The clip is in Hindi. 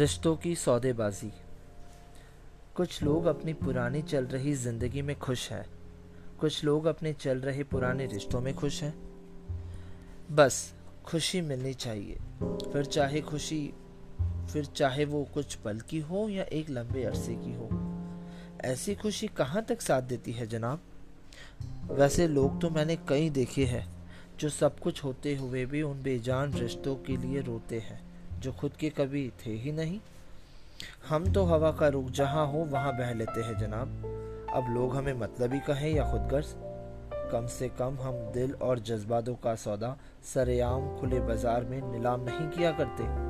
रिश्तों की सौदेबाजी। कुछ लोग अपनी पुरानी चल रही ज़िंदगी में खुश हैं। कुछ लोग अपने चल रहे पुराने रिश्तों में खुश हैं। बस, खुशी मिलनी चाहिए। फिर चाहे खुशी, फिर चाहे वो कुछ पल की हो या एक लंबे अरसे की हो। ऐसी खुशी कहाँ तक साथ देती है, जनाब? वैसे लोग तो मैंने कई देखे हैं, जो सब कुछ होते हुए भी उन बेजान रिश्तों के लिए रोते हैं। जो खुद के कभी थे ही नहीं। हम तो हवा का रुख जहाँ हो, वहाँ बह लेते हैं जनाब। अब लोग हमें मतलब ही कहें या खुद खुदगर्ज। कम से कम हम दिल और जज्बातों का सौदा, सरेआम खुले बाज़ार में नीलाम नहीं किया करते।